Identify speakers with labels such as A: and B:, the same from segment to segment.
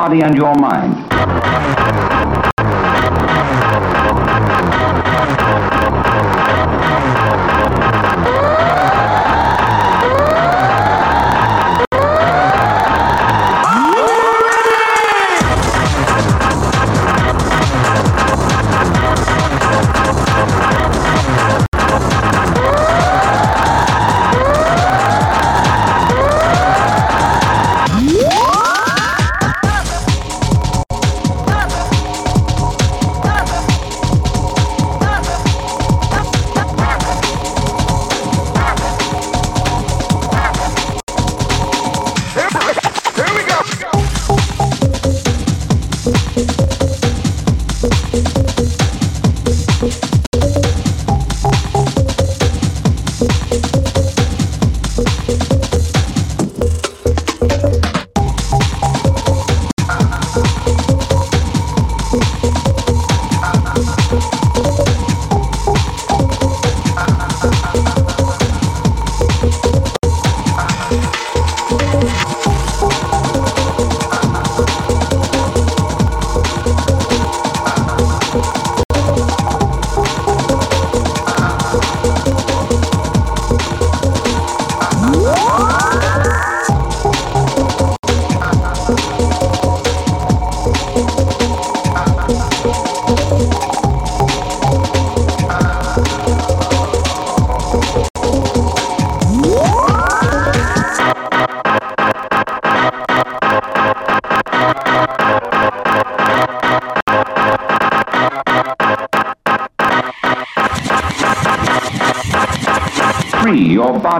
A: body and your mind.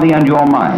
A: Body and your mind.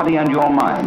A: Body and your mind.